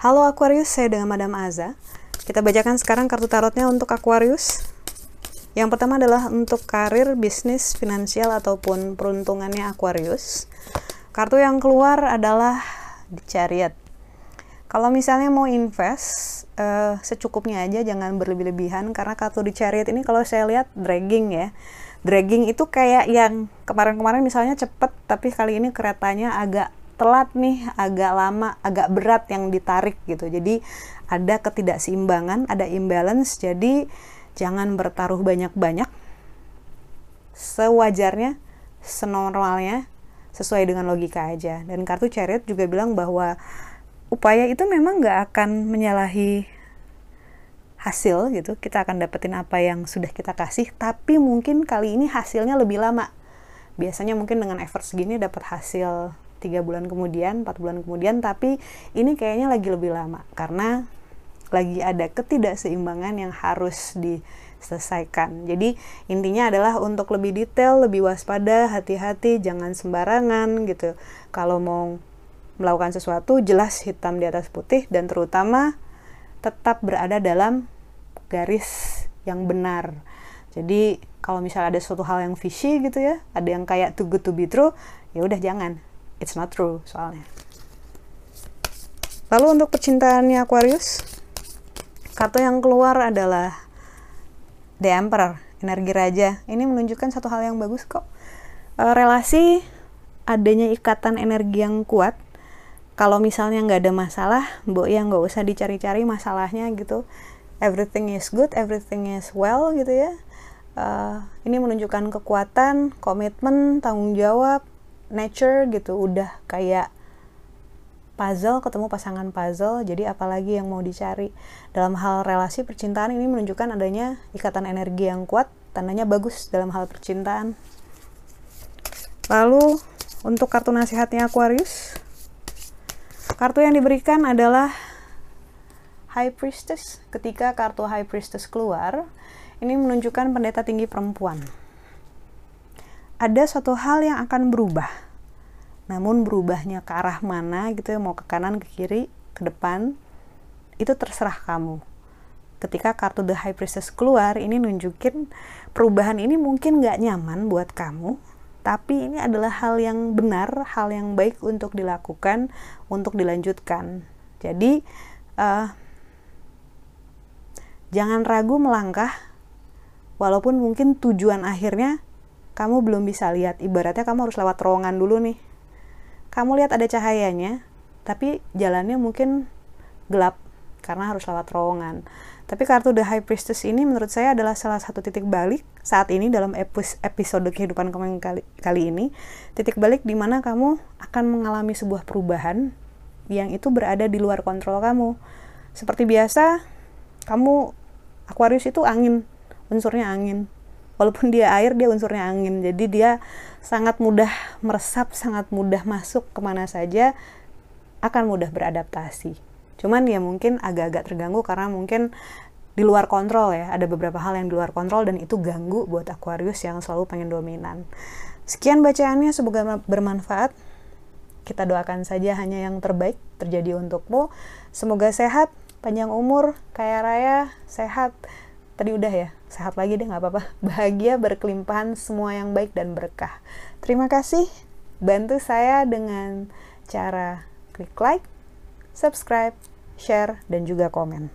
Halo Aquarius, saya dengan Madam Aza. Kita bacakan sekarang kartu tarotnya untuk Aquarius. Yang pertama adalah untuk karir, bisnis, finansial, ataupun peruntungannya Aquarius. Kartu yang keluar adalah The Chariot. Kalau misalnya mau invest, uh, secukupnya aja, jangan berlebih-lebihan. Karena kartu The Chariot ini kalau saya lihat dragging ya. Dragging itu kayak yang kemarin-kemarin misalnya cepet, tapi kali ini keretanya agak telat nih, agak lama, agak berat yang ditarik gitu. Jadi ada ketidakseimbangan, ada imbalance. Jadi jangan bertaruh banyak-banyak. Sewajarnya, senormalnya, sesuai dengan logika aja. Dan kartu chariot juga bilang bahwa upaya itu memang nggak akan menyalahi hasil gitu. Kita akan dapetin apa yang sudah kita kasih, tapi mungkin kali ini hasilnya lebih lama. Biasanya mungkin dengan effort segini dapat hasil tiga bulan kemudian, empat bulan kemudian, tapi ini kayaknya lagi lebih lama karena lagi ada ketidakseimbangan yang harus diselesaikan. Jadi intinya adalah untuk lebih detail, lebih waspada, hati-hati, jangan sembarangan gitu. Kalau mau melakukan sesuatu jelas hitam di atas putih dan terutama tetap berada dalam garis yang benar. Jadi kalau misalnya ada suatu hal yang fishy gitu ya, ada yang kayak too good to be true, ya udah jangan it's not true soalnya. Lalu untuk percintaannya Aquarius, kartu yang keluar adalah The Emperor, energi raja. Ini menunjukkan satu hal yang bagus kok. E, relasi adanya ikatan energi yang kuat. Kalau misalnya nggak ada masalah, mbok ya nggak usah dicari-cari masalahnya gitu. Everything is good, everything is well gitu ya. Uh, ini menunjukkan kekuatan, komitmen, tanggung jawab, nature gitu. Udah kayak puzzle ketemu pasangan puzzle jadi apalagi yang mau dicari. Dalam hal relasi percintaan ini menunjukkan adanya ikatan energi yang kuat tandanya bagus dalam hal percintaan. Lalu untuk kartu nasihatnya Aquarius kartu yang diberikan adalah High Priestess ketika kartu High Priestess keluar ini menunjukkan pendeta tinggi perempuan ada suatu hal yang akan berubah. Namun berubahnya ke arah mana gitu ya, mau ke kanan, ke kiri, ke depan, itu terserah kamu. Ketika kartu The High Priestess keluar, ini nunjukin perubahan ini mungkin gak nyaman buat kamu, tapi ini adalah hal yang benar, hal yang baik untuk dilakukan, untuk dilanjutkan. Jadi, uh, jangan ragu melangkah, walaupun mungkin tujuan akhirnya kamu belum bisa lihat. Ibaratnya kamu harus lewat terowongan dulu nih. Kamu lihat ada cahayanya, tapi jalannya mungkin gelap karena harus lewat terowongan. Tapi kartu The High Priestess ini menurut saya adalah salah satu titik balik saat ini dalam episode kehidupan kamu kali, kali ini. Titik balik di mana kamu akan mengalami sebuah perubahan yang itu berada di luar kontrol kamu. Seperti biasa, kamu Aquarius itu angin, unsurnya angin. Walaupun dia air dia unsurnya angin. Jadi dia sangat mudah meresap sangat mudah masuk ke mana saja akan mudah beradaptasi. Cuman ya mungkin agak-agak terganggu karena mungkin di luar kontrol ya. Ada beberapa hal yang di luar kontrol dan itu ganggu buat Aquarius yang selalu pengen dominan. Sekian bacaannya semoga bermanfaat. Kita doakan saja hanya yang terbaik terjadi untukmu. Semoga sehat panjang umur, kaya raya, sehat. Tadi udah ya, sehat lagi deh nggak apa-apa. Bahagia, berkelimpahan, semua yang baik dan berkah. Terima kasih. Bantu saya dengan cara klik like, subscribe, share, dan juga komen.